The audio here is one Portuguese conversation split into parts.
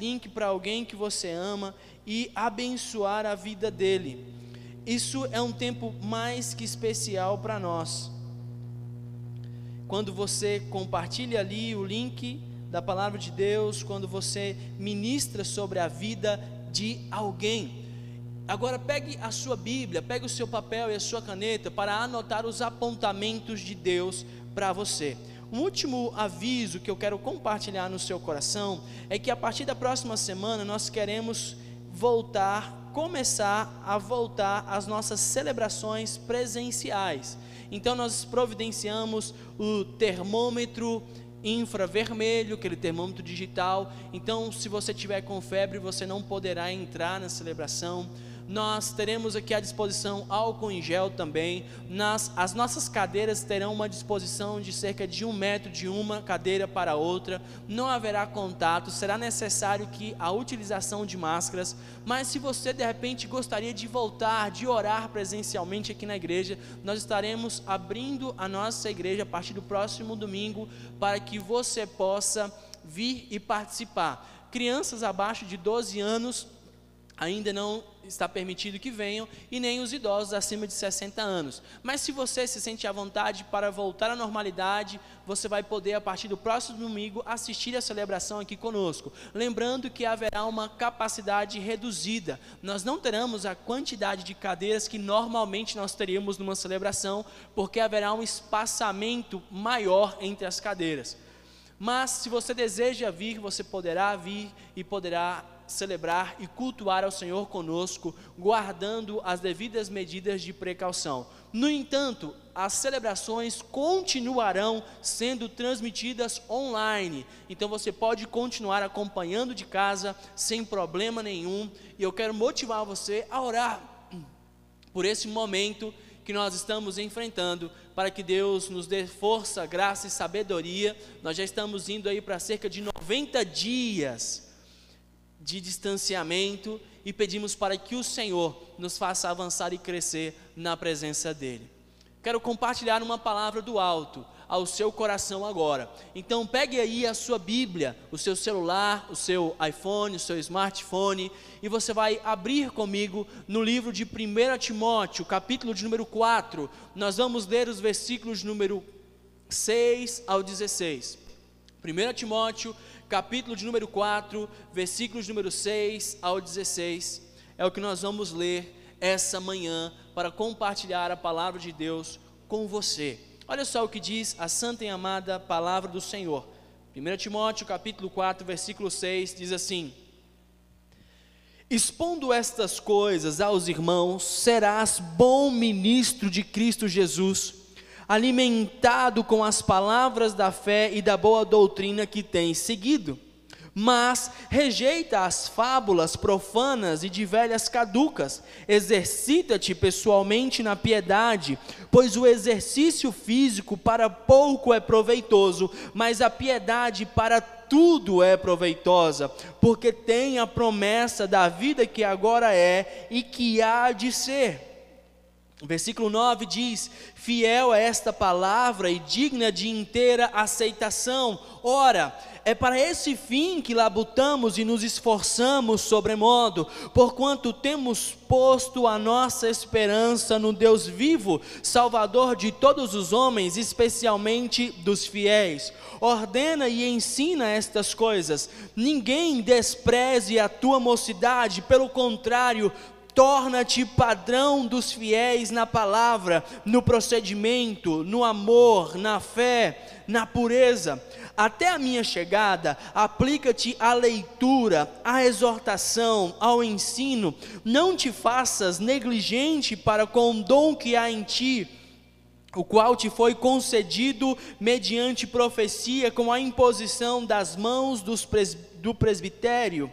link para alguém que você ama e abençoar a vida dele. Isso é um tempo mais que especial para nós. Quando você compartilha ali o link da palavra de Deus, quando você ministra sobre a vida de alguém. Agora pegue a sua Bíblia, pegue o seu papel e a sua caneta para anotar os apontamentos de Deus para você. Um último aviso que eu quero compartilhar no seu coração é que a partir da próxima semana nós queremos voltar, começar a voltar às nossas celebrações presenciais. Então nós providenciamos o termômetro infravermelho, aquele termômetro digital. Então, se você tiver com febre, você não poderá entrar na celebração nós teremos aqui à disposição álcool em gel também. Nas, as nossas cadeiras terão uma disposição de cerca de um metro de uma cadeira para outra. Não haverá contato, será necessário que a utilização de máscaras. Mas se você de repente gostaria de voltar, de orar presencialmente aqui na igreja, nós estaremos abrindo a nossa igreja a partir do próximo domingo para que você possa vir e participar. Crianças abaixo de 12 anos ainda não está permitido que venham, e nem os idosos acima de 60 anos. Mas se você se sente à vontade para voltar à normalidade, você vai poder, a partir do próximo domingo, assistir a celebração aqui conosco. Lembrando que haverá uma capacidade reduzida. Nós não teremos a quantidade de cadeiras que normalmente nós teríamos numa celebração, porque haverá um espaçamento maior entre as cadeiras. Mas se você deseja vir, você poderá vir e poderá celebrar e cultuar ao Senhor conosco, guardando as devidas medidas de precaução. No entanto, as celebrações continuarão sendo transmitidas online, então você pode continuar acompanhando de casa sem problema nenhum. E eu quero motivar você a orar por esse momento que nós estamos enfrentando, para que Deus nos dê força, graça e sabedoria. Nós já estamos indo aí para cerca de 90 dias de distanciamento e pedimos para que o Senhor nos faça avançar e crescer na presença dEle. Quero compartilhar uma palavra do alto ao seu coração agora. Então pegue aí a sua Bíblia, o seu celular, o seu iPhone, o seu smartphone e você vai abrir comigo no livro de 1 Timóteo, capítulo de número 4. Nós vamos ler os versículos número 6 ao 16. 1 Timóteo, capítulo de número 4, versículos número 6 ao 16, é o que nós vamos ler essa manhã para compartilhar a palavra de Deus com você. Olha só o que diz a santa e amada palavra do Senhor. 1 Timóteo capítulo 4, versículo 6 diz assim: Expondo estas coisas aos irmãos, serás bom ministro de Cristo Jesus alimentado com as palavras da fé e da boa doutrina que tens seguido. Mas rejeita as fábulas profanas e de velhas caducas. Exercita-te pessoalmente na piedade, pois o exercício físico para pouco é proveitoso, mas a piedade para tudo é proveitosa, porque tem a promessa da vida que agora é e que há de ser. O versículo 9 diz: Fiel é esta palavra e digna de inteira aceitação. Ora, é para esse fim que labutamos e nos esforçamos sobremodo, porquanto temos posto a nossa esperança no Deus vivo, Salvador de todos os homens, especialmente dos fiéis. Ordena e ensina estas coisas. Ninguém despreze a tua mocidade, pelo contrário, torna-te padrão dos fiéis na palavra, no procedimento, no amor, na fé, na pureza. Até a minha chegada, aplica-te à leitura, à exortação, ao ensino. Não te faças negligente para com o dom que há em ti, o qual te foi concedido mediante profecia, com a imposição das mãos pres do presbitério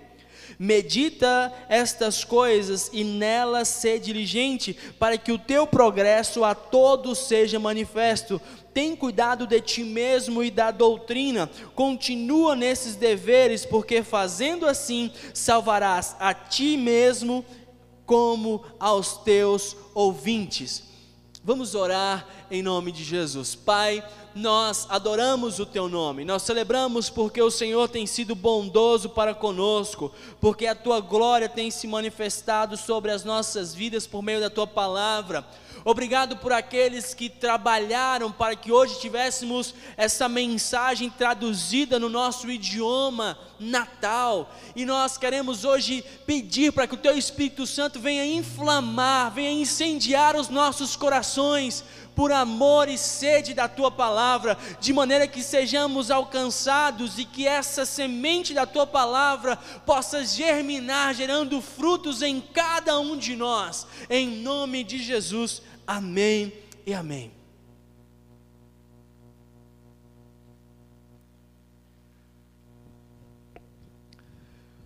Medita estas coisas e nelas ser diligente, para que o teu progresso a todos seja manifesto. Tem cuidado de ti mesmo e da doutrina, continua nesses deveres, porque fazendo assim salvarás a ti mesmo como aos teus ouvintes. Vamos orar em nome de Jesus. Pai, nós adoramos o teu nome, nós celebramos porque o Senhor tem sido bondoso para conosco, porque a tua glória tem se manifestado sobre as nossas vidas por meio da tua palavra. Obrigado por aqueles que trabalharam para que hoje tivéssemos essa mensagem traduzida no nosso idioma natal. E nós queremos hoje pedir para que o Teu Espírito Santo venha inflamar, venha incendiar os nossos corações por amor e sede da tua palavra, de maneira que sejamos alcançados e que essa semente da tua palavra possa germinar, gerando frutos em cada um de nós, em nome de Jesus. Amém e amém.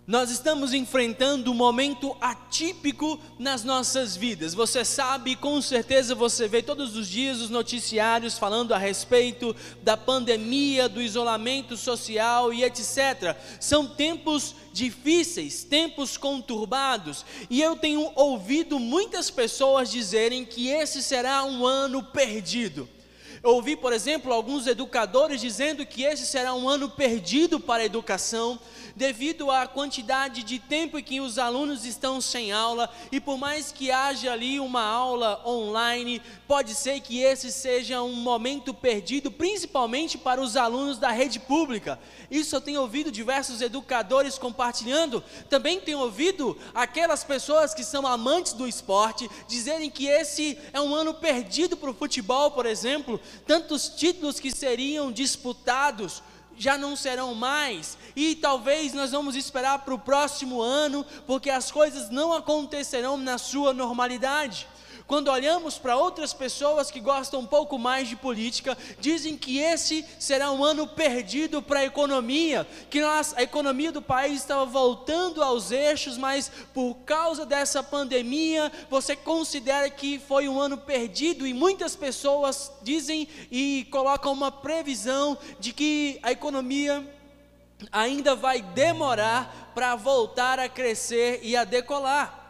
Nós estamos enfrentando um momento atípico nas nossas vidas. Você sabe, com certeza você vê todos os dias os noticiários falando a respeito da pandemia, do isolamento social e etc. São tempos difíceis, tempos conturbados, e eu tenho ouvido muitas pessoas dizerem que esse será um ano perdido. Eu ouvi, por exemplo, alguns educadores dizendo que esse será um ano perdido para a educação, devido à quantidade de tempo em que os alunos estão sem aula, e por mais que haja ali uma aula online, pode ser que esse seja um momento perdido, principalmente para os alunos da rede pública. Isso eu tenho ouvido diversos educadores compartilhando, também tenho ouvido aquelas pessoas que são amantes do esporte dizerem que esse é um ano perdido para o futebol, por exemplo, tantos títulos que seriam disputados já não serão mais, e talvez nós vamos esperar para o próximo ano, porque as coisas não acontecerão na sua normalidade. Quando olhamos para outras pessoas que gostam um pouco mais de política, dizem que esse será um ano perdido para a economia, que nós, a economia do país estava voltando aos eixos, mas por causa dessa pandemia, você considera que foi um ano perdido e muitas pessoas dizem e colocam uma previsão de que a economia ainda vai demorar para voltar a crescer e a decolar.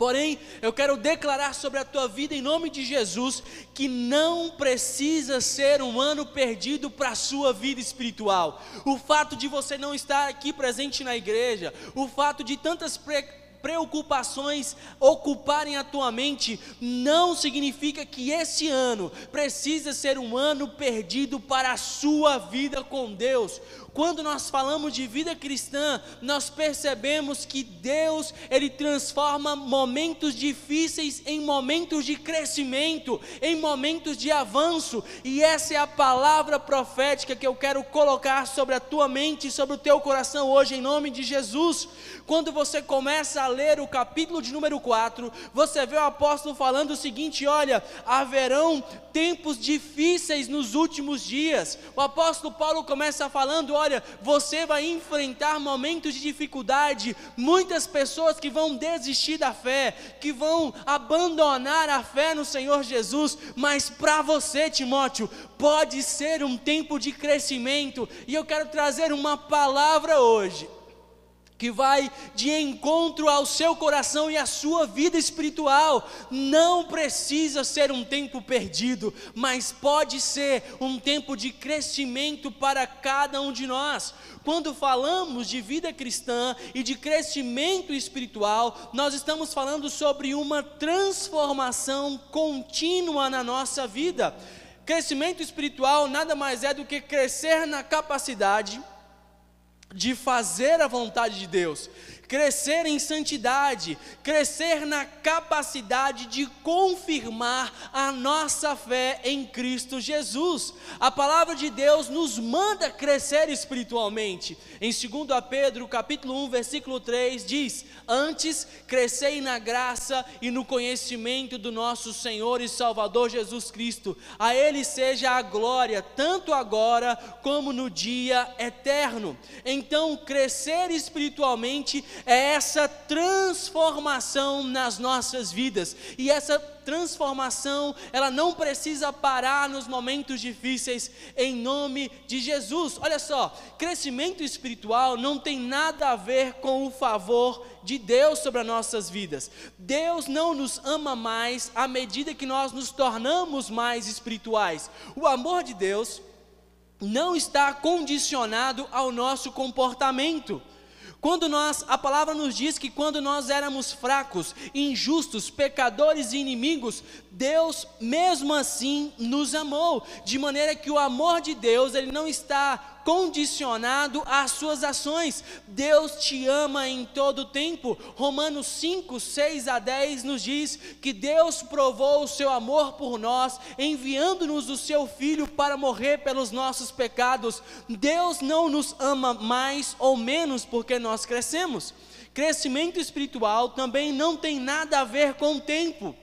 Porém, eu quero declarar sobre a tua vida, em nome de Jesus, que não precisa ser um ano perdido para a sua vida espiritual. O fato de você não estar aqui presente na igreja, o fato de tantas pre preocupações ocuparem a tua mente, não significa que esse ano precisa ser um ano perdido para a sua vida com Deus. Quando nós falamos de vida cristã, nós percebemos que Deus, ele transforma momentos difíceis em momentos de crescimento, em momentos de avanço, e essa é a palavra profética que eu quero colocar sobre a tua mente sobre o teu coração hoje em nome de Jesus. Quando você começa a ler o capítulo de número 4, você vê o apóstolo falando o seguinte: olha, haverão tempos difíceis nos últimos dias. O apóstolo Paulo começa falando: olha, você vai enfrentar momentos de dificuldade, muitas pessoas que vão desistir da fé, que vão abandonar a fé no Senhor Jesus, mas para você, Timóteo, pode ser um tempo de crescimento, e eu quero trazer uma palavra hoje que vai de encontro ao seu coração e à sua vida espiritual. Não precisa ser um tempo perdido, mas pode ser um tempo de crescimento para cada um de nós. Quando falamos de vida cristã e de crescimento espiritual, nós estamos falando sobre uma transformação contínua na nossa vida. Crescimento espiritual nada mais é do que crescer na capacidade de fazer a vontade de Deus, crescer em santidade, crescer na capacidade de confirmar a nossa fé em Cristo Jesus. A palavra de Deus nos manda crescer espiritualmente. Em 2 Pedro, capítulo 1, versículo 3 diz: "Antes crescei na graça e no conhecimento do nosso Senhor e Salvador Jesus Cristo. A ele seja a glória tanto agora como no dia eterno." Então, crescer espiritualmente é essa transformação nas nossas vidas. E essa transformação, ela não precisa parar nos momentos difíceis, em nome de Jesus. Olha só, crescimento espiritual não tem nada a ver com o favor de Deus sobre as nossas vidas. Deus não nos ama mais à medida que nós nos tornamos mais espirituais. O amor de Deus não está condicionado ao nosso comportamento. Quando nós, a palavra nos diz que quando nós éramos fracos, injustos, pecadores e inimigos, Deus mesmo assim nos amou, de maneira que o amor de Deus, ele não está condicionado às suas ações. Deus te ama em todo tempo. Romanos 5, 6 a 10 nos diz que Deus provou o seu amor por nós, enviando-nos o seu Filho para morrer pelos nossos pecados. Deus não nos ama mais ou menos porque nós crescemos. Crescimento espiritual também não tem nada a ver com o tempo.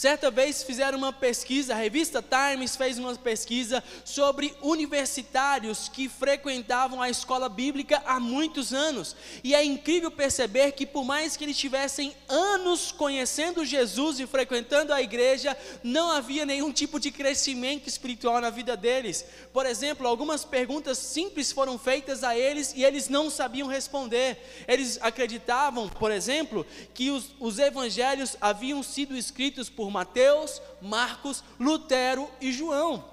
Certa vez fizeram uma pesquisa, a revista Times fez uma pesquisa sobre universitários que frequentavam a escola bíblica há muitos anos. E é incrível perceber que, por mais que eles tivessem anos conhecendo Jesus e frequentando a igreja, não havia nenhum tipo de crescimento espiritual na vida deles. Por exemplo, algumas perguntas simples foram feitas a eles e eles não sabiam responder. Eles acreditavam, por exemplo, que os, os evangelhos haviam sido escritos por Mateus, Marcos, Lutero e João.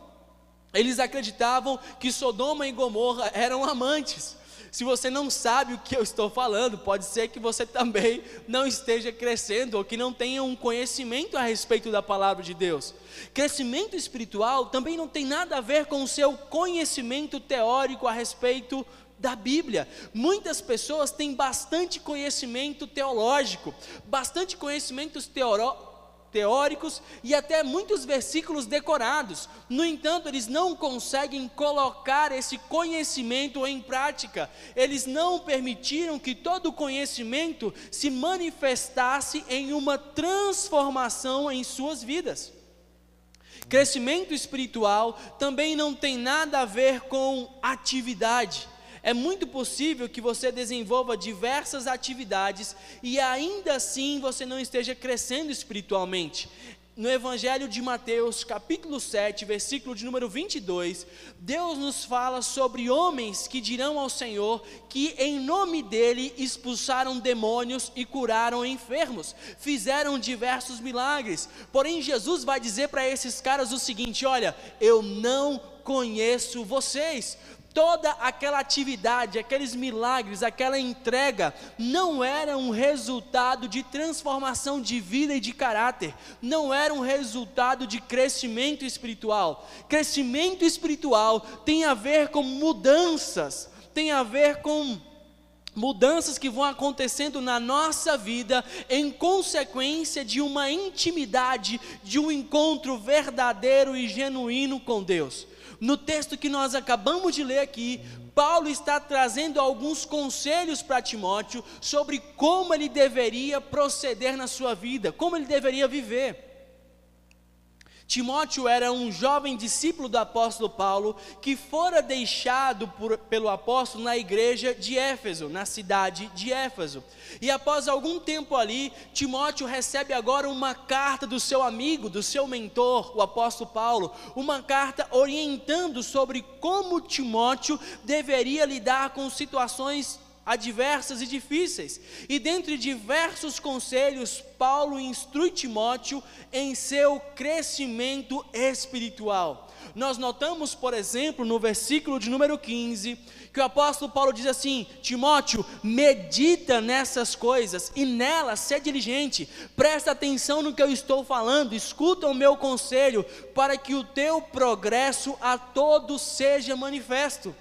Eles acreditavam que Sodoma e Gomorra eram amantes. Se você não sabe o que eu estou falando, pode ser que você também não esteja crescendo ou que não tenha um conhecimento a respeito da palavra de Deus. Crescimento espiritual também não tem nada a ver com o seu conhecimento teórico a respeito da Bíblia. Muitas pessoas têm bastante conhecimento teológico, bastante conhecimentos teóricos teóricos e até muitos versículos decorados. No entanto, eles não conseguem colocar esse conhecimento em prática. Eles não permitiram que todo o conhecimento se manifestasse em uma transformação em suas vidas. Crescimento espiritual também não tem nada a ver com atividade é muito possível que você desenvolva diversas atividades e ainda assim você não esteja crescendo espiritualmente. No Evangelho de Mateus, capítulo 7, versículo de número 22, Deus nos fala sobre homens que dirão ao Senhor que em nome dele expulsaram demônios e curaram enfermos, fizeram diversos milagres. Porém, Jesus vai dizer para esses caras o seguinte: Olha, eu não conheço vocês, toda aquela atividade, aqueles milagres, aquela entrega, não era um resultado de transformação de vida e de caráter, não era um resultado de crescimento espiritual. Crescimento espiritual tem a ver com mudanças, tem a ver com mudanças que vão acontecendo na nossa vida em consequência de uma intimidade, de um encontro verdadeiro e genuíno com Deus. No texto que nós acabamos de ler aqui, Paulo está trazendo alguns conselhos para Timóteo sobre como ele deveria proceder na sua vida, como ele deveria viver. Timóteo era um jovem discípulo do apóstolo Paulo que fora deixado por, pelo apóstolo na igreja de Éfeso, na cidade de Éfeso. E após algum tempo ali, Timóteo recebe agora uma carta do seu amigo, do seu mentor, o apóstolo Paulo, uma carta orientando sobre como Timóteo deveria lidar com situações adversas e difíceis. E dentre diversos conselhos, Paulo instrui Timóteo em seu crescimento espiritual. Nós notamos, por exemplo, no versículo de número 15, que o apóstolo Paulo diz assim: Timóteo, medita nessas coisas e nelas ser diligente, presta atenção no que eu estou falando, escuta o meu conselho, para que o teu progresso a todos seja manifesto.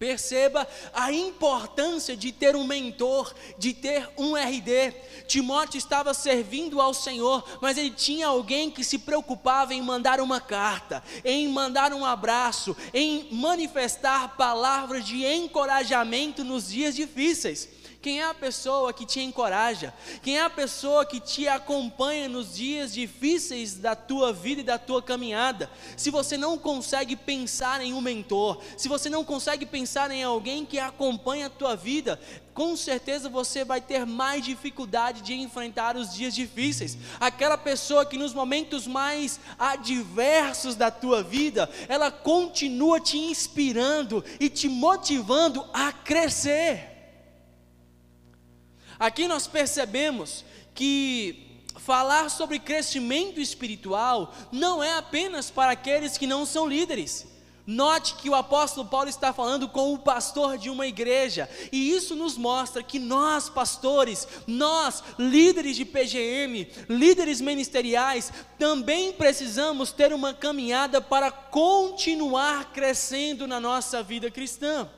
Perceba a importância de ter um mentor, de ter um RD. Timóteo estava servindo ao Senhor, mas ele tinha alguém que se preocupava em mandar uma carta, em mandar um abraço, em manifestar palavras de encorajamento nos dias difíceis. Quem é a pessoa que te encoraja? Quem é a pessoa que te acompanha nos dias difíceis da tua vida e da tua caminhada? Se você não consegue pensar em um mentor, se você não consegue pensar em alguém que acompanha a tua vida, com certeza você vai ter mais dificuldade de enfrentar os dias difíceis. Aquela pessoa que nos momentos mais adversos da tua vida, ela continua te inspirando e te motivando a crescer. Aqui nós percebemos que falar sobre crescimento espiritual não é apenas para aqueles que não são líderes. Note que o apóstolo Paulo está falando com o pastor de uma igreja, e isso nos mostra que nós, pastores, nós, líderes de PGM, líderes ministeriais, também precisamos ter uma caminhada para continuar crescendo na nossa vida cristã.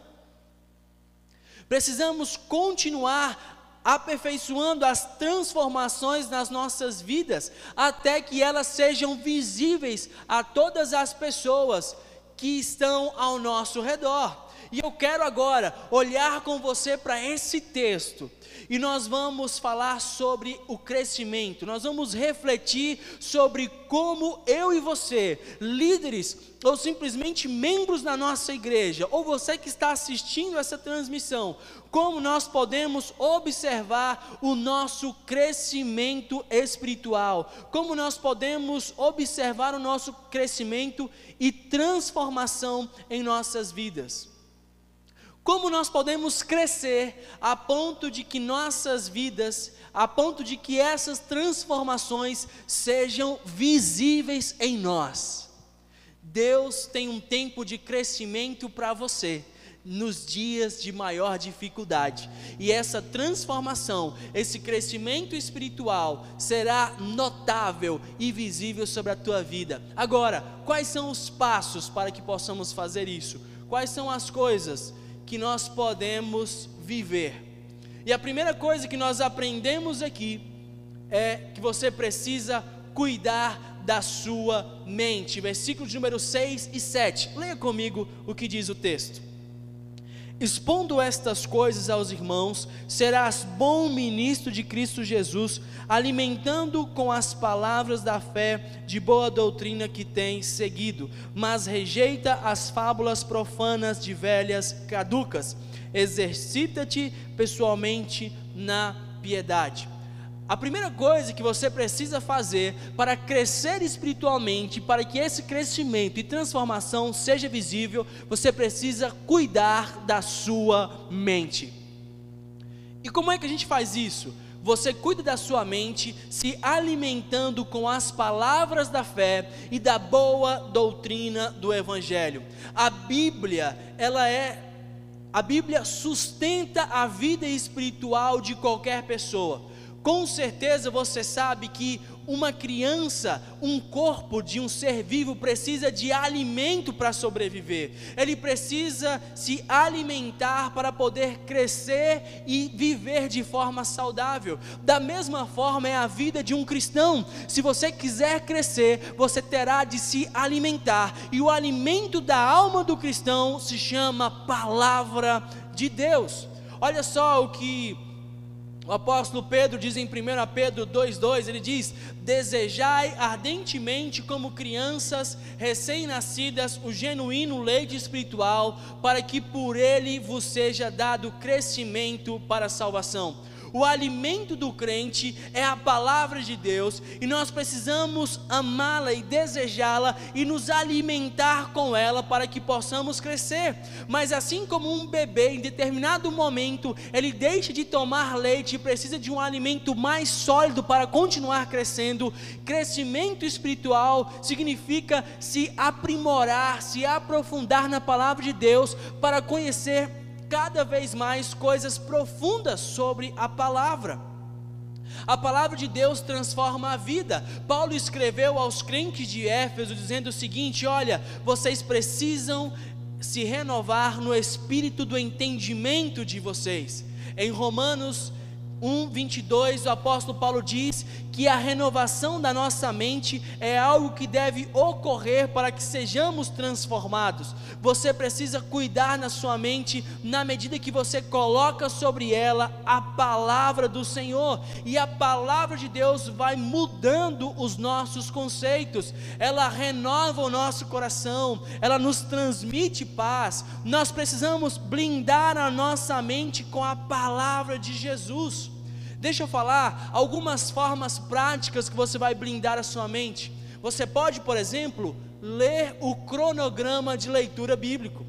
Precisamos continuar aperfeiçoando as transformações nas nossas vidas, até que elas sejam visíveis a todas as pessoas que estão ao nosso redor. E eu quero agora olhar com você para esse texto. E nós vamos falar sobre o crescimento, nós vamos refletir sobre como eu e você, líderes ou simplesmente membros da nossa igreja, ou você que está assistindo essa transmissão, como nós podemos observar o nosso crescimento espiritual, como nós podemos observar o nosso crescimento e transformação em nossas vidas. Como nós podemos crescer a ponto de que nossas vidas, a ponto de que essas transformações sejam visíveis em nós. Deus tem um tempo de crescimento para você nos dias de maior dificuldade. E essa transformação, esse crescimento espiritual será notável e visível sobre a tua vida. Agora, quais são os passos para que possamos fazer isso? Quais são as coisas que nós podemos viver. E a primeira coisa que nós aprendemos aqui é que você precisa cuidar da sua mente. Versículos número 6 e 7. Leia comigo o que diz o texto. Expondo estas coisas aos irmãos, serás bom ministro de Cristo Jesus, alimentando com as palavras da fé de boa doutrina que tens seguido, mas rejeita as fábulas profanas de velhas caducas. Exercita-te pessoalmente na piedade. A primeira coisa que você precisa fazer para crescer espiritualmente, para que esse crescimento e transformação seja visível, você precisa cuidar da sua mente. E como é que a gente faz isso? Você cuida da sua mente se alimentando com as palavras da fé e da boa doutrina do evangelho. A Bíblia, ela é a Bíblia sustenta a vida espiritual de qualquer pessoa. Com certeza você sabe que uma criança, um corpo de um ser vivo precisa de alimento para sobreviver. Ele precisa se alimentar para poder crescer e viver de forma saudável. Da mesma forma é a vida de um cristão. Se você quiser crescer, você terá de se alimentar. E o alimento da alma do cristão se chama palavra de Deus. Olha só o que o apóstolo Pedro diz em 1 Pedro 2,2: ele diz: Desejai ardentemente, como crianças recém-nascidas, o genuíno leite espiritual, para que por ele vos seja dado crescimento para a salvação o alimento do crente é a palavra de Deus e nós precisamos amá-la e desejá-la e nos alimentar com ela para que possamos crescer. Mas assim como um bebê, em determinado momento, ele deixa de tomar leite e precisa de um alimento mais sólido para continuar crescendo, crescimento espiritual significa se aprimorar, se aprofundar na palavra de Deus para conhecer cada vez mais coisas profundas sobre a palavra. A palavra de Deus transforma a vida. Paulo escreveu aos crentes de Éfeso dizendo o seguinte: Olha, vocês precisam se renovar no espírito do entendimento de vocês. Em Romanos 1, 22, o apóstolo Paulo diz que a renovação da nossa mente é algo que deve ocorrer para que sejamos transformados. Você precisa cuidar na sua mente na medida que você coloca sobre ela a palavra do Senhor, e a palavra de Deus vai mudando os nossos conceitos, ela renova o nosso coração, ela nos transmite paz. Nós precisamos blindar a nossa mente com a palavra de Jesus. Deixa eu falar algumas formas práticas que você vai blindar a sua mente. Você pode, por exemplo, ler o cronograma de leitura bíblico.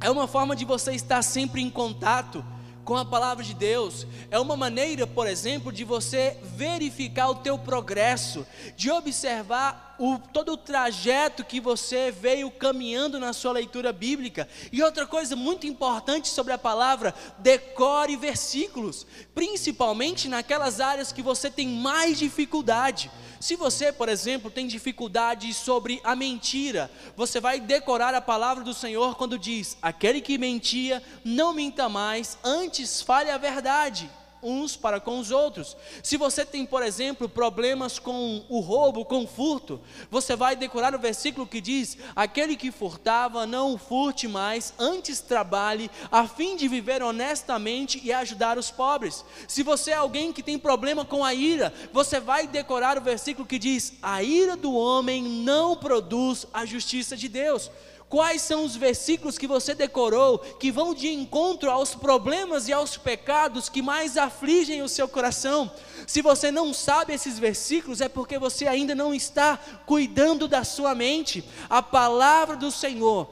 É uma forma de você estar sempre em contato com a palavra de Deus. É uma maneira, por exemplo, de você verificar o teu progresso, de observar o, todo o trajeto que você veio caminhando na sua leitura bíblica. E outra coisa muito importante sobre a palavra, decore versículos, principalmente naquelas áreas que você tem mais dificuldade. Se você, por exemplo, tem dificuldade sobre a mentira, você vai decorar a palavra do Senhor quando diz: aquele que mentia, não minta mais, antes fale a verdade uns para com os outros. Se você tem, por exemplo, problemas com o roubo, com o furto, você vai decorar o versículo que diz: Aquele que furtava, não furte mais, antes trabalhe, a fim de viver honestamente e ajudar os pobres. Se você é alguém que tem problema com a ira, você vai decorar o versículo que diz: A ira do homem não produz a justiça de Deus. Quais são os versículos que você decorou que vão de encontro aos problemas e aos pecados que mais afligem o seu coração? Se você não sabe esses versículos, é porque você ainda não está cuidando da sua mente. A palavra do Senhor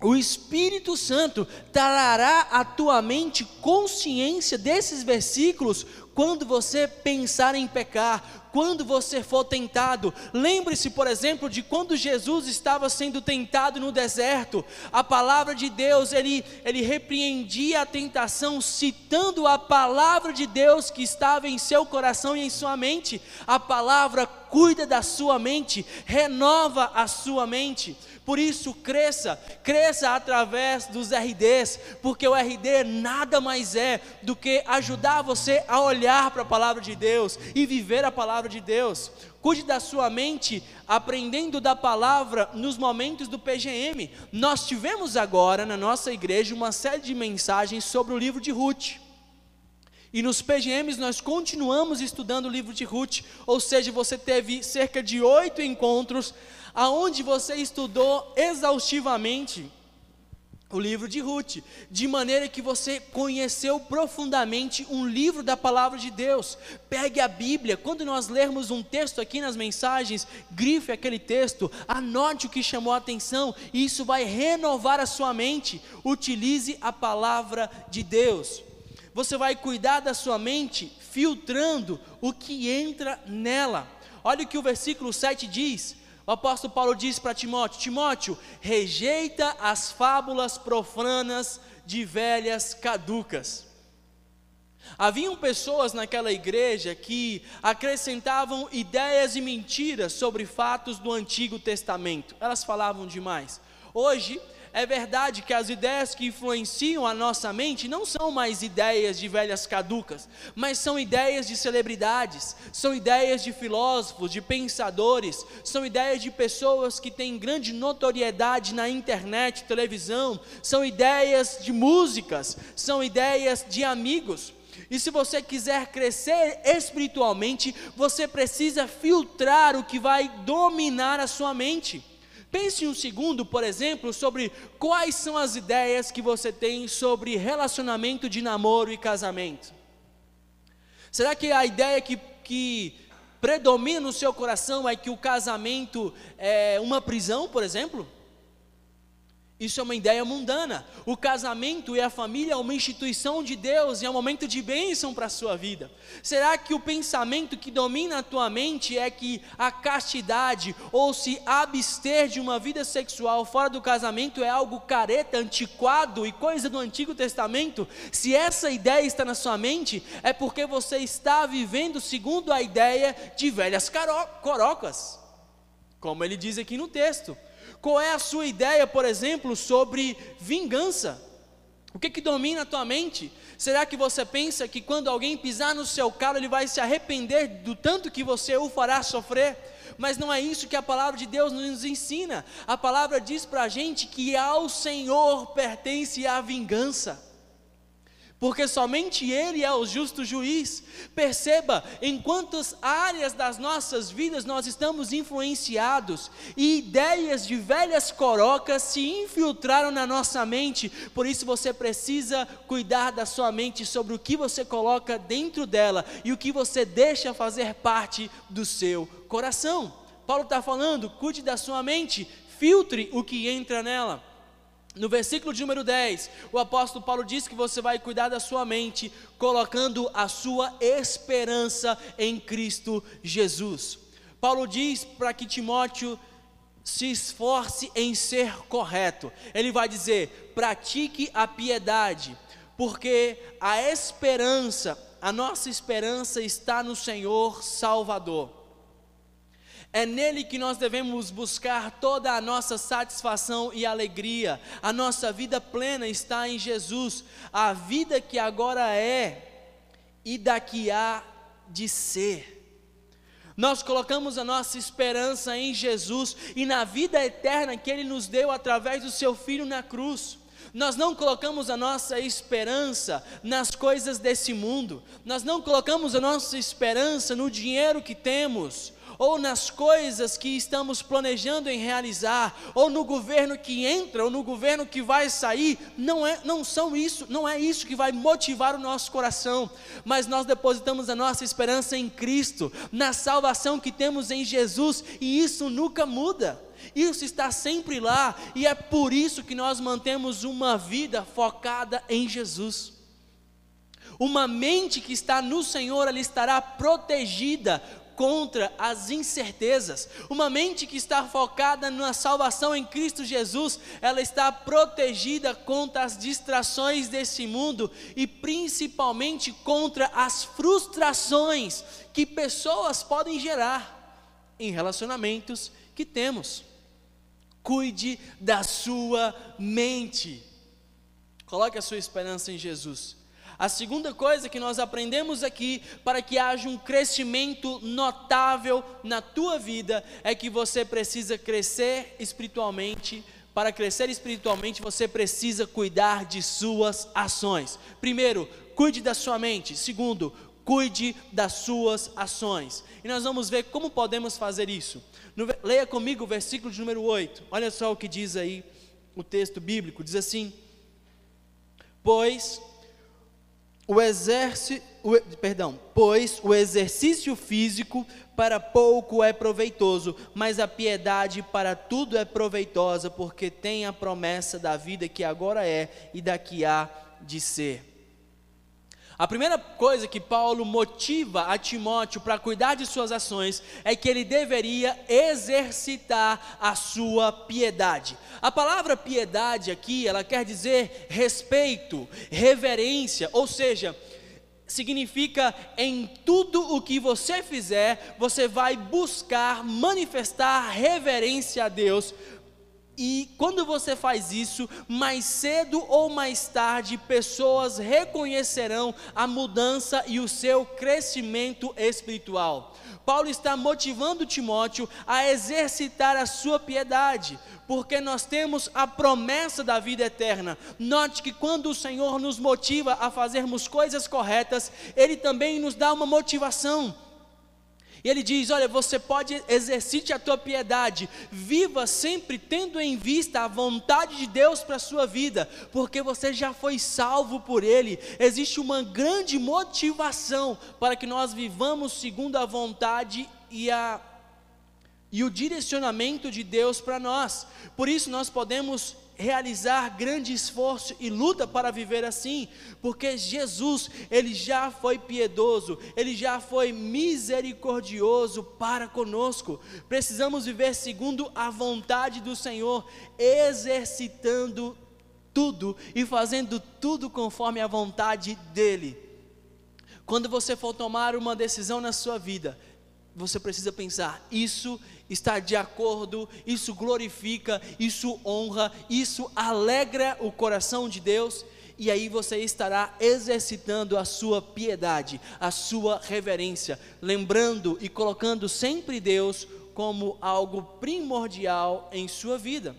o Espírito Santo trará à tua mente consciência desses versículos quando você pensar em pecar, quando você for tentado. Lembre-se, por exemplo, de quando Jesus estava sendo tentado no deserto. A palavra de Deus, ele, ele repreendia a tentação citando a palavra de Deus que estava em seu coração e em sua mente. A palavra cuida da sua mente, renova a sua mente. Por isso, cresça, cresça através dos RDs, porque o RD nada mais é do que ajudar você a olhar para a palavra de Deus e viver a palavra de Deus. Cuide da sua mente aprendendo da palavra nos momentos do PGM. Nós tivemos agora na nossa igreja uma série de mensagens sobre o livro de Ruth. E nos PGMs nós continuamos estudando o livro de Ruth, ou seja, você teve cerca de oito encontros aonde você estudou exaustivamente o livro de Ruth, de maneira que você conheceu profundamente um livro da palavra de Deus. Pegue a Bíblia, quando nós lermos um texto aqui nas mensagens, grife aquele texto, anote o que chamou a atenção, e isso vai renovar a sua mente. Utilize a palavra de Deus. Você vai cuidar da sua mente filtrando o que entra nela. Olha o que o versículo 7 diz: o apóstolo Paulo diz para Timóteo: Timóteo, rejeita as fábulas profanas de velhas caducas. Haviam pessoas naquela igreja que acrescentavam ideias e mentiras sobre fatos do Antigo Testamento. Elas falavam demais. Hoje, é verdade que as ideias que influenciam a nossa mente não são mais ideias de velhas caducas, mas são ideias de celebridades, são ideias de filósofos, de pensadores, são ideias de pessoas que têm grande notoriedade na internet, televisão, são ideias de músicas, são ideias de amigos. E se você quiser crescer espiritualmente, você precisa filtrar o que vai dominar a sua mente. Pense um segundo, por exemplo, sobre quais são as ideias que você tem sobre relacionamento de namoro e casamento. Será que a ideia que, que predomina no seu coração é que o casamento é uma prisão, por exemplo? Isso é uma ideia mundana. O casamento e a família é uma instituição de Deus e é um momento de bênção para a sua vida. Será que o pensamento que domina a tua mente é que a castidade ou se abster de uma vida sexual fora do casamento é algo careta, antiquado e coisa do Antigo Testamento? Se essa ideia está na sua mente, é porque você está vivendo segundo a ideia de velhas corocas, como ele diz aqui no texto. Qual é a sua ideia, por exemplo, sobre vingança? O que, que domina a tua mente? Será que você pensa que quando alguém pisar no seu calo, ele vai se arrepender do tanto que você o fará sofrer? Mas não é isso que a palavra de Deus nos ensina. A palavra diz para a gente que ao Senhor pertence a vingança porque somente Ele é o justo juiz. Perceba em quantas áreas das nossas vidas nós estamos influenciados e ideias de velhas corocas se infiltraram na nossa mente. Por isso você precisa cuidar da sua mente sobre o que você coloca dentro dela e o que você deixa fazer parte do seu coração. Paulo está falando, cuide da sua mente, filtre o que entra nela. No versículo de número 10, o apóstolo Paulo diz que você vai cuidar da sua mente, colocando a sua esperança em Cristo Jesus. Paulo diz para que Timóteo se esforce em ser correto. Ele vai dizer: pratique a piedade, porque a esperança, a nossa esperança está no Senhor Salvador. É nele que nós devemos buscar toda a nossa satisfação e alegria. A nossa vida plena está em Jesus. A vida que agora é e daqui há de ser. Nós colocamos a nossa esperança em Jesus e na vida eterna que Ele nos deu através do Seu Filho na cruz. Nós não colocamos a nossa esperança nas coisas desse mundo, nós não colocamos a nossa esperança no dinheiro que temos, ou nas coisas que estamos planejando em realizar, ou no governo que entra, ou no governo que vai sair, não é, não são isso, não é isso que vai motivar o nosso coração, mas nós depositamos a nossa esperança em Cristo, na salvação que temos em Jesus, e isso nunca muda. Isso está sempre lá, e é por isso que nós mantemos uma vida focada em Jesus. Uma mente que está no Senhor, ela estará protegida contra as incertezas. Uma mente que está focada na salvação em Cristo Jesus, ela está protegida contra as distrações desse mundo e principalmente contra as frustrações que pessoas podem gerar em relacionamentos que temos. Cuide da sua mente. Coloque a sua esperança em Jesus. A segunda coisa que nós aprendemos aqui, para que haja um crescimento notável na tua vida, é que você precisa crescer espiritualmente. Para crescer espiritualmente, você precisa cuidar de suas ações. Primeiro, cuide da sua mente. Segundo, cuide das suas ações. E nós vamos ver como podemos fazer isso. No, leia comigo o versículo de número 8. Olha só o que diz aí o texto bíblico: diz assim: Pois o perdão, pois o exercício físico para pouco é proveitoso, mas a piedade para tudo é proveitosa, porque tem a promessa da vida que agora é e daqui há de ser. A primeira coisa que Paulo motiva a Timóteo para cuidar de suas ações é que ele deveria exercitar a sua piedade. A palavra piedade aqui, ela quer dizer respeito, reverência, ou seja, significa em tudo o que você fizer, você vai buscar manifestar reverência a Deus, e quando você faz isso, mais cedo ou mais tarde, pessoas reconhecerão a mudança e o seu crescimento espiritual. Paulo está motivando Timóteo a exercitar a sua piedade, porque nós temos a promessa da vida eterna. Note que quando o Senhor nos motiva a fazermos coisas corretas, Ele também nos dá uma motivação e ele diz: Olha, você pode exercite a tua piedade, viva sempre tendo em vista a vontade de Deus para a sua vida, porque você já foi salvo por Ele. Existe uma grande motivação para que nós vivamos segundo a vontade e a e o direcionamento de Deus para nós. Por isso nós podemos realizar grande esforço e luta para viver assim, porque Jesus, ele já foi piedoso, ele já foi misericordioso para conosco. Precisamos viver segundo a vontade do Senhor, exercitando tudo e fazendo tudo conforme a vontade dele. Quando você for tomar uma decisão na sua vida, você precisa pensar: isso está de acordo, isso glorifica, isso honra, isso alegra o coração de Deus. e aí você estará exercitando a sua piedade, a sua reverência, lembrando e colocando sempre Deus como algo primordial em sua vida.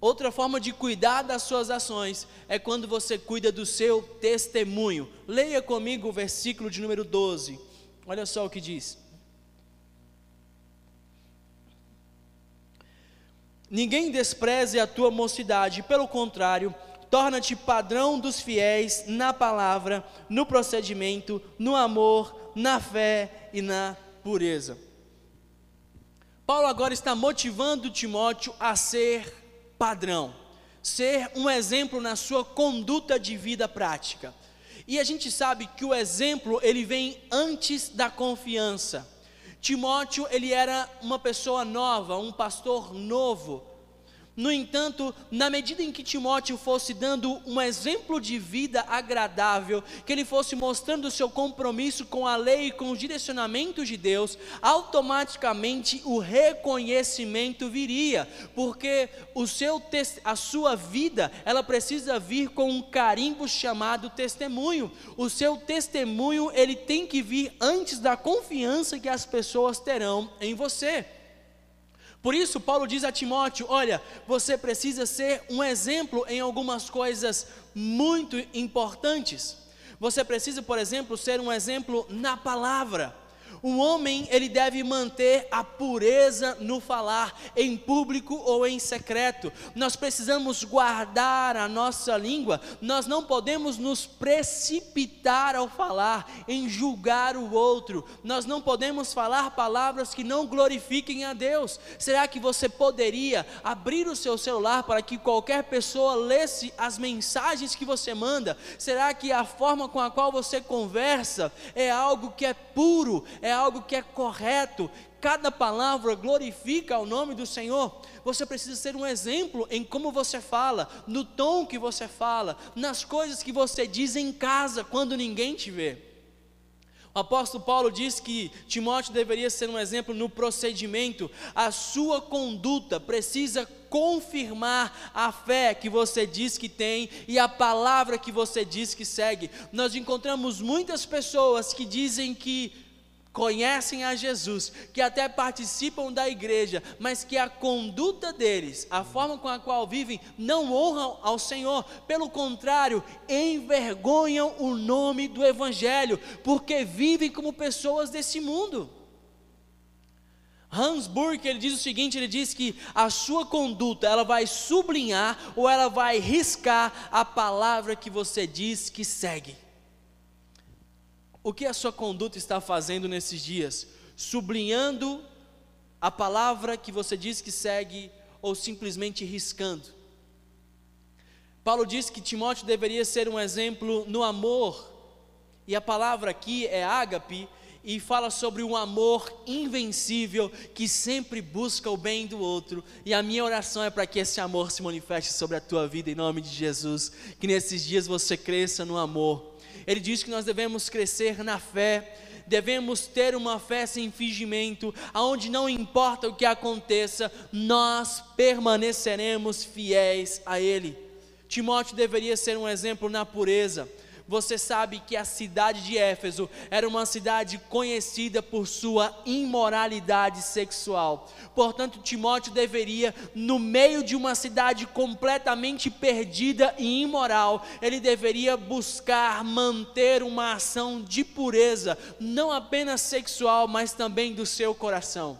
Outra forma de cuidar das suas ações é quando você cuida do seu testemunho. Leia comigo o versículo de número 12. Olha só o que diz. Ninguém despreze a tua mocidade, pelo contrário, torna-te padrão dos fiéis na palavra, no procedimento, no amor, na fé e na pureza. Paulo agora está motivando Timóteo a ser padrão, ser um exemplo na sua conduta de vida prática. E a gente sabe que o exemplo ele vem antes da confiança. Timóteo ele era uma pessoa nova, um pastor novo. No entanto, na medida em que Timóteo fosse dando um exemplo de vida agradável, que ele fosse mostrando o seu compromisso com a lei e com os direcionamentos de Deus, automaticamente o reconhecimento viria, porque o seu a sua vida, ela precisa vir com um carimbo chamado testemunho. O seu testemunho, ele tem que vir antes da confiança que as pessoas terão em você. Por isso, Paulo diz a Timóteo: olha, você precisa ser um exemplo em algumas coisas muito importantes. Você precisa, por exemplo, ser um exemplo na palavra. O homem, ele deve manter a pureza no falar, em público ou em secreto. Nós precisamos guardar a nossa língua, nós não podemos nos precipitar ao falar, em julgar o outro. Nós não podemos falar palavras que não glorifiquem a Deus. Será que você poderia abrir o seu celular para que qualquer pessoa lesse as mensagens que você manda? Será que a forma com a qual você conversa é algo que é puro, é é algo que é correto, cada palavra glorifica o nome do Senhor. Você precisa ser um exemplo em como você fala, no tom que você fala, nas coisas que você diz em casa quando ninguém te vê. O apóstolo Paulo diz que Timóteo deveria ser um exemplo no procedimento, a sua conduta precisa confirmar a fé que você diz que tem e a palavra que você diz que segue. Nós encontramos muitas pessoas que dizem que conhecem a Jesus, que até participam da igreja, mas que a conduta deles, a forma com a qual vivem, não honram ao Senhor, pelo contrário, envergonham o nome do Evangelho, porque vivem como pessoas desse mundo. Hans Burke, ele diz o seguinte, ele diz que a sua conduta, ela vai sublinhar ou ela vai riscar a palavra que você diz que segue. O que a sua conduta está fazendo nesses dias? Sublinhando a palavra que você diz que segue ou simplesmente riscando? Paulo diz que Timóteo deveria ser um exemplo no amor, e a palavra aqui é ágape, e fala sobre um amor invencível que sempre busca o bem do outro. E a minha oração é para que esse amor se manifeste sobre a tua vida em nome de Jesus. Que nesses dias você cresça no amor ele diz que nós devemos crescer na fé, devemos ter uma fé sem fingimento, aonde não importa o que aconteça, nós permaneceremos fiéis a Ele. Timóteo deveria ser um exemplo na pureza, você sabe que a cidade de Éfeso era uma cidade conhecida por sua imoralidade sexual. Portanto, Timóteo deveria, no meio de uma cidade completamente perdida e imoral, ele deveria buscar manter uma ação de pureza, não apenas sexual, mas também do seu coração.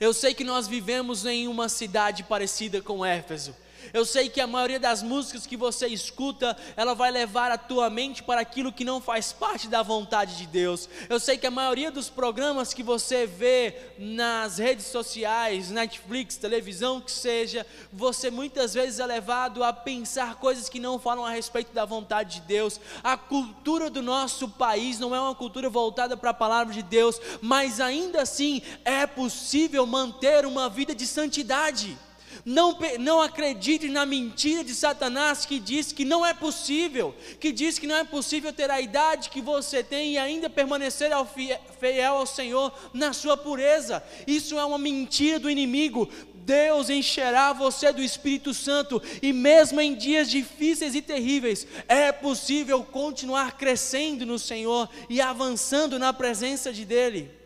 Eu sei que nós vivemos em uma cidade parecida com Éfeso. Eu sei que a maioria das músicas que você escuta, ela vai levar a tua mente para aquilo que não faz parte da vontade de Deus. Eu sei que a maioria dos programas que você vê nas redes sociais, Netflix, televisão, que seja, você muitas vezes é levado a pensar coisas que não falam a respeito da vontade de Deus. A cultura do nosso país não é uma cultura voltada para a palavra de Deus, mas ainda assim é possível manter uma vida de santidade. Não, não acredite na mentira de Satanás que diz que não é possível, que diz que não é possível ter a idade que você tem e ainda permanecer ao fiel, ao Senhor na sua pureza. Isso é uma mentira do inimigo. Deus encherá você do Espírito Santo, e mesmo em dias difíceis e terríveis, é possível continuar crescendo no Senhor e avançando na presença de Dele.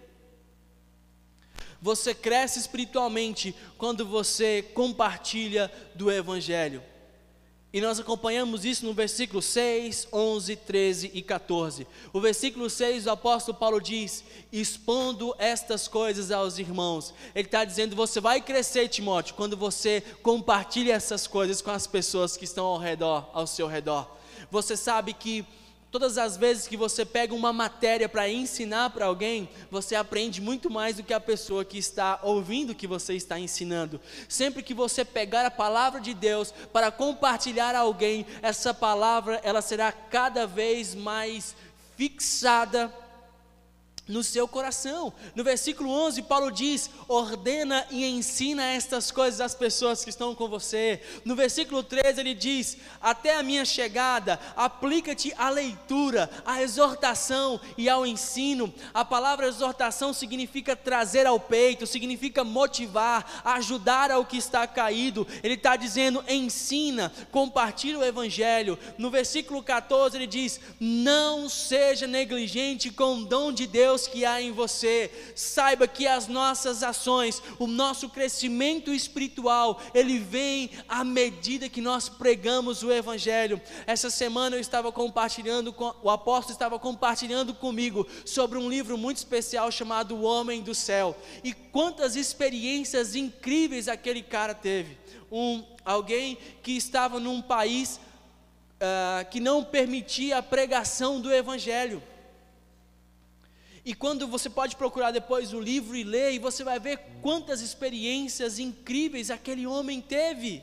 Você cresce espiritualmente quando você compartilha do Evangelho. E nós acompanhamos isso no versículo 6, 11, 13 e 14. O versículo 6, o apóstolo Paulo diz: expondo estas coisas aos irmãos. Ele está dizendo: você vai crescer, Timóteo, quando você compartilha essas coisas com as pessoas que estão ao redor, ao seu redor. Você sabe que Todas as vezes que você pega uma matéria para ensinar para alguém, você aprende muito mais do que a pessoa que está ouvindo o que você está ensinando. Sempre que você pegar a palavra de Deus para compartilhar a alguém, essa palavra ela será cada vez mais fixada no seu coração. No versículo 11, Paulo diz: ordena e ensina estas coisas às pessoas que estão com você. No versículo 13, ele diz: até a minha chegada, aplica-te à leitura, à exortação e ao ensino. A palavra exortação significa trazer ao peito, significa motivar, ajudar ao que está caído. Ele está dizendo: ensina, compartilha o evangelho. No versículo 14, ele diz: não seja negligente com o dom de Deus Deus que há em você. Saiba que as nossas ações, o nosso crescimento espiritual, ele vem à medida que nós pregamos o Evangelho. Essa semana eu estava compartilhando, com, o apóstolo estava compartilhando comigo sobre um livro muito especial chamado O Homem do Céu. E quantas experiências incríveis aquele cara teve. Um, alguém que estava num país uh, que não permitia a pregação do Evangelho. E quando você pode procurar depois o livro e ler, e você vai ver quantas experiências incríveis aquele homem teve,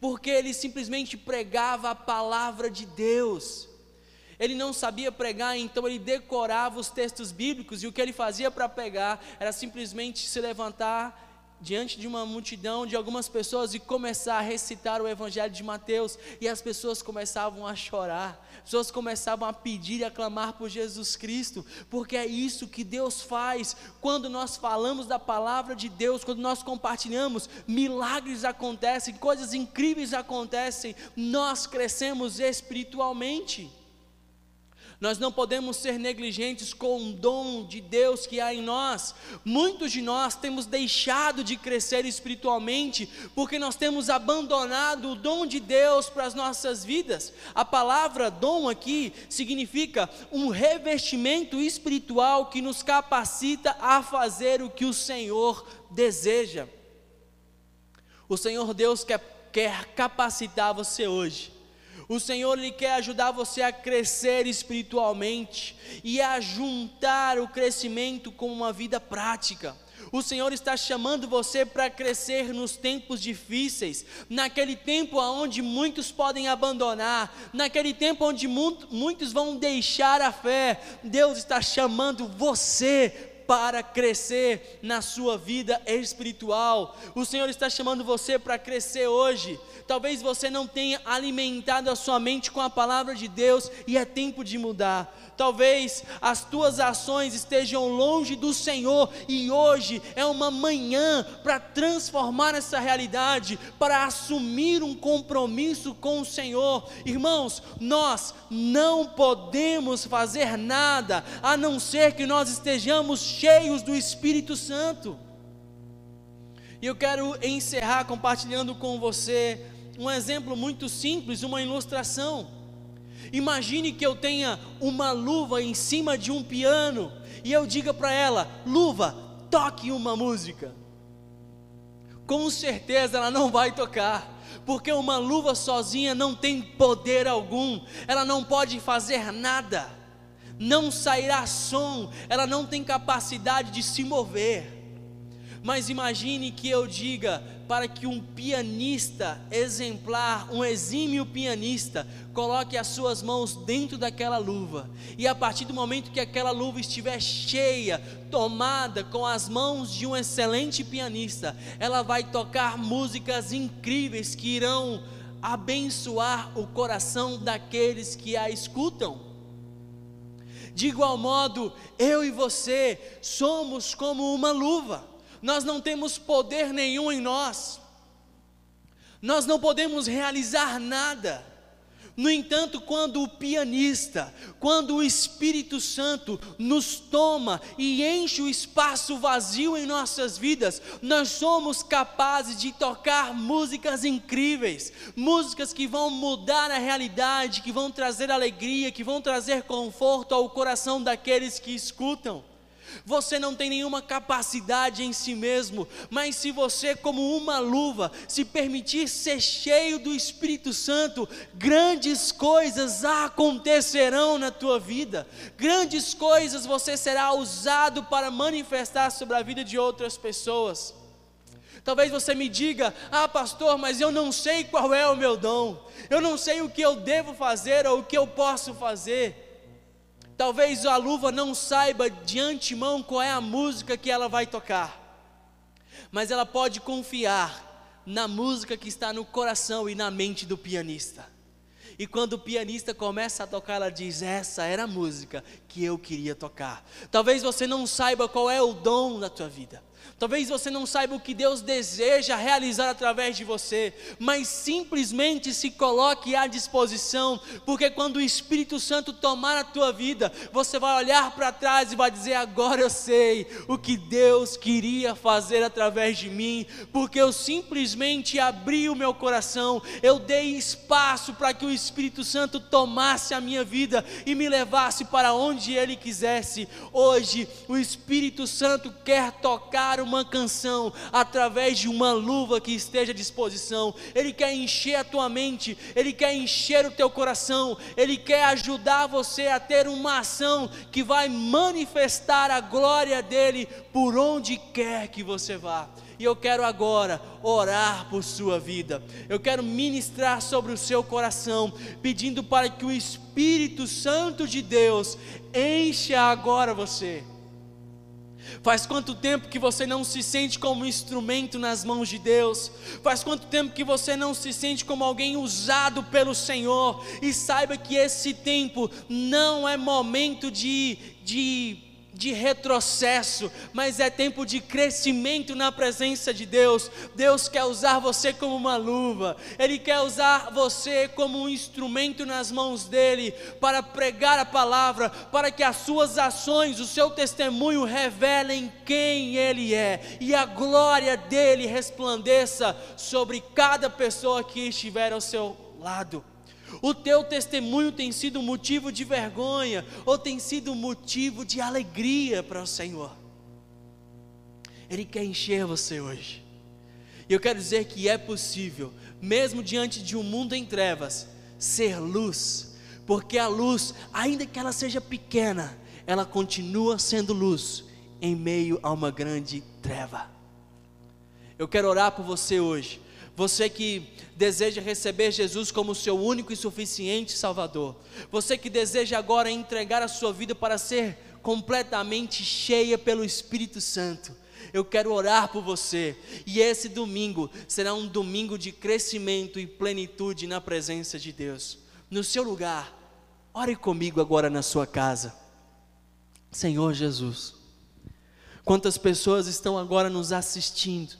porque ele simplesmente pregava a palavra de Deus. Ele não sabia pregar, então ele decorava os textos bíblicos, e o que ele fazia para pregar era simplesmente se levantar diante de uma multidão de algumas pessoas e começar a recitar o Evangelho de Mateus, e as pessoas começavam a chorar, pessoas começavam a pedir e a clamar por Jesus Cristo, porque é isso que Deus faz quando nós falamos da palavra de Deus, quando nós compartilhamos, milagres acontecem, coisas incríveis acontecem, nós crescemos espiritualmente. Nós não podemos ser negligentes com o dom de Deus que há em nós. Muitos de nós temos deixado de crescer espiritualmente porque nós temos abandonado o dom de Deus para as nossas vidas. A palavra dom aqui significa um revestimento espiritual que nos capacita a fazer o que o Senhor deseja. O Senhor Deus quer, quer capacitar você hoje o Senhor ele quer ajudar você a crescer espiritualmente e a juntar o crescimento com uma vida prática. O Senhor está chamando você para crescer nos tempos difíceis, naquele tempo onde muitos podem abandonar, naquele tempo onde muitos vão deixar a fé. Deus está chamando você para crescer na sua vida espiritual. O Senhor está chamando você para crescer hoje. Talvez você não tenha alimentado a sua mente com a palavra de Deus e é tempo de mudar. Talvez as tuas ações estejam longe do Senhor e hoje é uma manhã para transformar essa realidade, para assumir um compromisso com o Senhor. Irmãos, nós não podemos fazer nada a não ser que nós estejamos cheios do Espírito Santo. E eu quero encerrar compartilhando com você um exemplo muito simples, uma ilustração. Imagine que eu tenha uma luva em cima de um piano e eu diga para ela: luva, toque uma música. Com certeza ela não vai tocar, porque uma luva sozinha não tem poder algum, ela não pode fazer nada, não sairá som, ela não tem capacidade de se mover. Mas imagine que eu diga para que um pianista exemplar, um exímio pianista, coloque as suas mãos dentro daquela luva, e a partir do momento que aquela luva estiver cheia, tomada com as mãos de um excelente pianista, ela vai tocar músicas incríveis que irão abençoar o coração daqueles que a escutam. De igual modo, eu e você somos como uma luva nós não temos poder nenhum em nós, nós não podemos realizar nada. No entanto, quando o pianista, quando o Espírito Santo nos toma e enche o espaço vazio em nossas vidas, nós somos capazes de tocar músicas incríveis, músicas que vão mudar a realidade, que vão trazer alegria, que vão trazer conforto ao coração daqueles que escutam. Você não tem nenhuma capacidade em si mesmo, mas se você, como uma luva, se permitir ser cheio do Espírito Santo, grandes coisas acontecerão na tua vida, grandes coisas você será usado para manifestar sobre a vida de outras pessoas. Talvez você me diga: Ah, pastor, mas eu não sei qual é o meu dom, eu não sei o que eu devo fazer ou o que eu posso fazer. Talvez a luva não saiba de antemão qual é a música que ela vai tocar, mas ela pode confiar na música que está no coração e na mente do pianista. E quando o pianista começa a tocar, ela diz: Essa era a música que eu queria tocar. Talvez você não saiba qual é o dom da tua vida. Talvez você não saiba o que Deus deseja realizar através de você, mas simplesmente se coloque à disposição, porque quando o Espírito Santo tomar a tua vida, você vai olhar para trás e vai dizer: agora eu sei o que Deus queria fazer através de mim, porque eu simplesmente abri o meu coração, eu dei espaço para que o Espírito Santo tomasse a minha vida e me levasse para onde Ele quisesse. Hoje, o Espírito Santo quer tocar o uma canção através de uma luva que esteja à disposição. Ele quer encher a tua mente, ele quer encher o teu coração, ele quer ajudar você a ter uma ação que vai manifestar a glória dele por onde quer que você vá. E eu quero agora orar por sua vida. Eu quero ministrar sobre o seu coração, pedindo para que o Espírito Santo de Deus encha agora você. Faz quanto tempo que você não se sente como um instrumento nas mãos de Deus? Faz quanto tempo que você não se sente como alguém usado pelo Senhor? E saiba que esse tempo não é momento de, de de retrocesso, mas é tempo de crescimento na presença de Deus. Deus quer usar você como uma luva, Ele quer usar você como um instrumento nas mãos dEle para pregar a palavra, para que as suas ações, o seu testemunho revelem quem Ele é e a glória dEle resplandeça sobre cada pessoa que estiver ao seu lado. O teu testemunho tem sido motivo de vergonha ou tem sido motivo de alegria para o Senhor. Ele quer encher você hoje. E eu quero dizer que é possível, mesmo diante de um mundo em trevas, ser luz, porque a luz, ainda que ela seja pequena, ela continua sendo luz em meio a uma grande treva. Eu quero orar por você hoje você que deseja receber Jesus como seu único e suficiente Salvador, você que deseja agora entregar a sua vida para ser completamente cheia pelo Espírito Santo, eu quero orar por você, e esse domingo será um domingo de crescimento e plenitude na presença de Deus. No seu lugar, ore comigo agora na sua casa. Senhor Jesus, quantas pessoas estão agora nos assistindo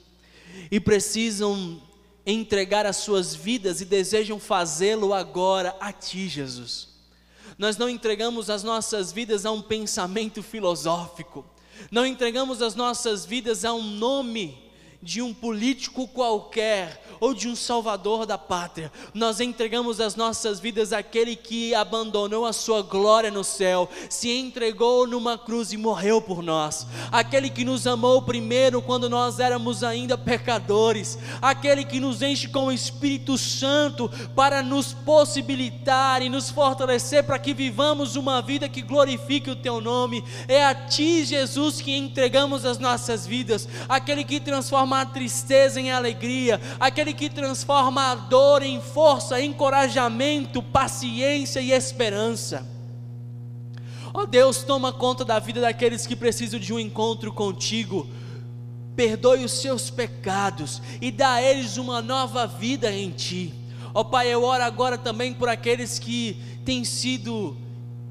e precisam entregar as suas vidas e desejam fazê-lo agora a Ti, Jesus. Nós não entregamos as nossas vidas a um pensamento filosófico, não entregamos as nossas vidas a um nome de um político qualquer ou de um salvador da pátria. Nós entregamos as nossas vidas àquele que abandonou a sua glória no céu, se entregou numa cruz e morreu por nós. Aquele que nos amou primeiro quando nós éramos ainda pecadores, aquele que nos enche com o Espírito Santo para nos possibilitar e nos fortalecer para que vivamos uma vida que glorifique o teu nome. É a ti, Jesus, que entregamos as nossas vidas, aquele que transforma transforma a tristeza em alegria, aquele que transforma a dor em força, encorajamento, paciência e esperança. Ó oh Deus, toma conta da vida daqueles que precisam de um encontro contigo. Perdoe os seus pecados e dá a eles uma nova vida em ti. Ó oh Pai, eu oro agora também por aqueles que têm sido,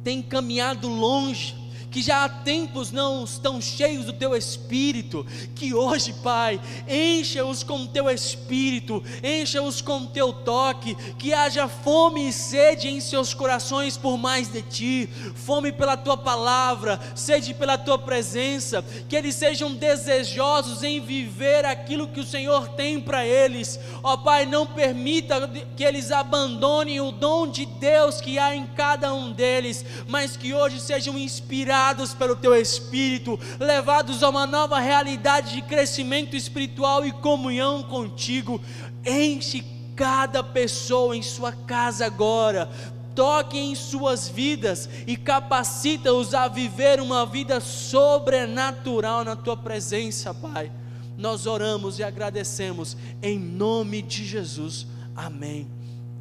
têm caminhado longe que já há tempos não estão cheios do teu espírito, que hoje, Pai, encha-os com o teu espírito, encha-os com o teu toque, que haja fome e sede em seus corações por mais de ti, fome pela tua palavra, sede pela tua presença, que eles sejam desejosos em viver aquilo que o Senhor tem para eles. Ó Pai, não permita que eles abandonem o dom de Deus que há em cada um deles, mas que hoje sejam inspirados pelo teu espírito, levados a uma nova realidade de crescimento espiritual e comunhão contigo. Enche cada pessoa em sua casa agora, toque em suas vidas e capacita-os a viver uma vida sobrenatural na tua presença, Pai. Nós oramos e agradecemos em nome de Jesus. Amém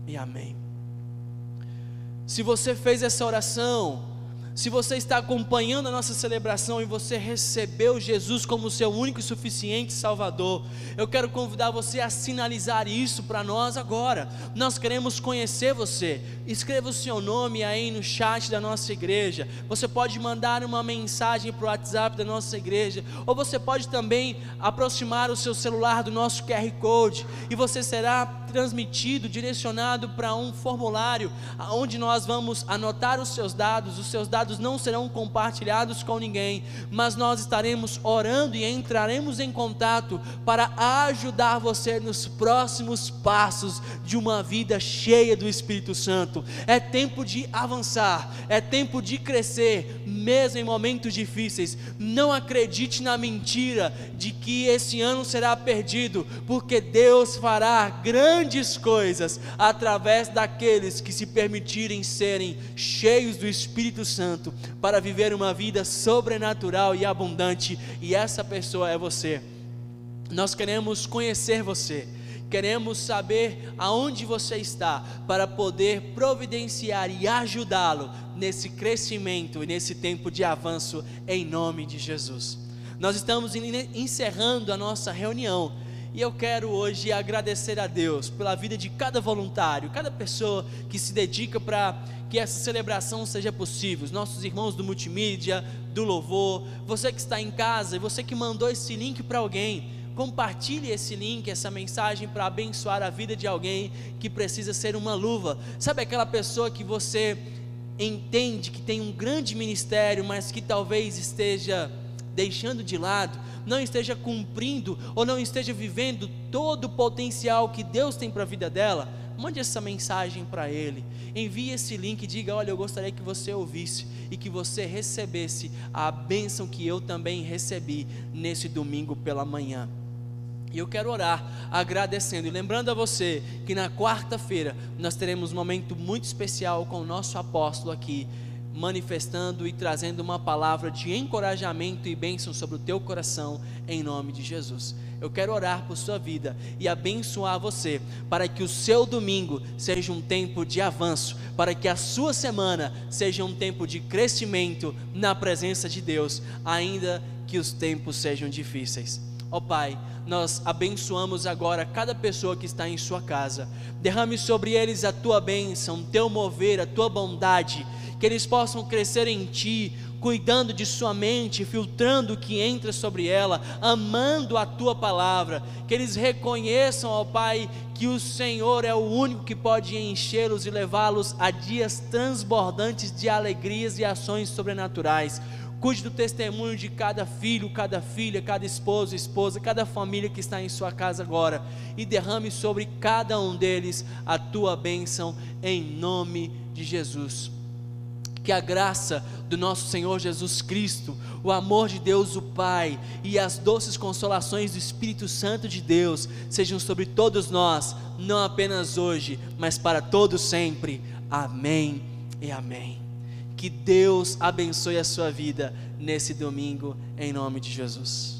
e amém. Se você fez essa oração, se você está acompanhando a nossa celebração e você recebeu Jesus como seu único e suficiente Salvador, eu quero convidar você a sinalizar isso para nós agora. Nós queremos conhecer você. Escreva o seu nome aí no chat da nossa igreja. Você pode mandar uma mensagem para o WhatsApp da nossa igreja, ou você pode também aproximar o seu celular do nosso QR Code e você será transmitido, direcionado para um formulário onde nós vamos anotar os seus dados. Os seus dados não serão compartilhados com ninguém, mas nós estaremos orando e entraremos em contato para ajudar você nos próximos passos de uma vida cheia do Espírito Santo. É tempo de avançar, é tempo de crescer, mesmo em momentos difíceis. Não acredite na mentira de que esse ano será perdido, porque Deus fará grande grandes coisas através daqueles que se permitirem serem cheios do Espírito Santo para viver uma vida sobrenatural e abundante, e essa pessoa é você. Nós queremos conhecer você. Queremos saber aonde você está para poder providenciar e ajudá-lo nesse crescimento e nesse tempo de avanço em nome de Jesus. Nós estamos encerrando a nossa reunião e eu quero hoje agradecer a Deus pela vida de cada voluntário, cada pessoa que se dedica para que essa celebração seja possível. Os nossos irmãos do multimídia, do louvor, você que está em casa e você que mandou esse link para alguém, compartilhe esse link, essa mensagem para abençoar a vida de alguém que precisa ser uma luva. Sabe aquela pessoa que você entende que tem um grande ministério, mas que talvez esteja deixando de lado? não esteja cumprindo ou não esteja vivendo todo o potencial que Deus tem para a vida dela, mande essa mensagem para ele. Envie esse link e diga: Olha, eu gostaria que você ouvisse e que você recebesse a bênção que eu também recebi nesse domingo pela manhã. E eu quero orar agradecendo e lembrando a você que na quarta-feira nós teremos um momento muito especial com o nosso apóstolo aqui manifestando e trazendo uma palavra de encorajamento e bênção sobre o teu coração, em nome de Jesus. Eu quero orar por sua vida e abençoar você, para que o seu domingo seja um tempo de avanço, para que a sua semana seja um tempo de crescimento na presença de Deus, ainda que os tempos sejam difíceis. Ó oh, Pai, nós abençoamos agora cada pessoa que está em sua casa. Derrame sobre eles a tua bênção, teu mover, a tua bondade que eles possam crescer em Ti, cuidando de sua mente, filtrando o que entra sobre ela, amando a Tua palavra, que eles reconheçam, ó Pai, que o Senhor é o único que pode enchê-los e levá-los a dias transbordantes de alegrias e ações sobrenaturais. Cuide do testemunho de cada filho, cada filha, cada esposo, esposa, cada família que está em sua casa agora e derrame sobre cada um deles a tua bênção em nome de Jesus que a graça do nosso Senhor Jesus Cristo, o amor de Deus o Pai e as doces consolações do Espírito Santo de Deus sejam sobre todos nós, não apenas hoje, mas para todos sempre. Amém e amém. Que Deus abençoe a sua vida nesse domingo, em nome de Jesus.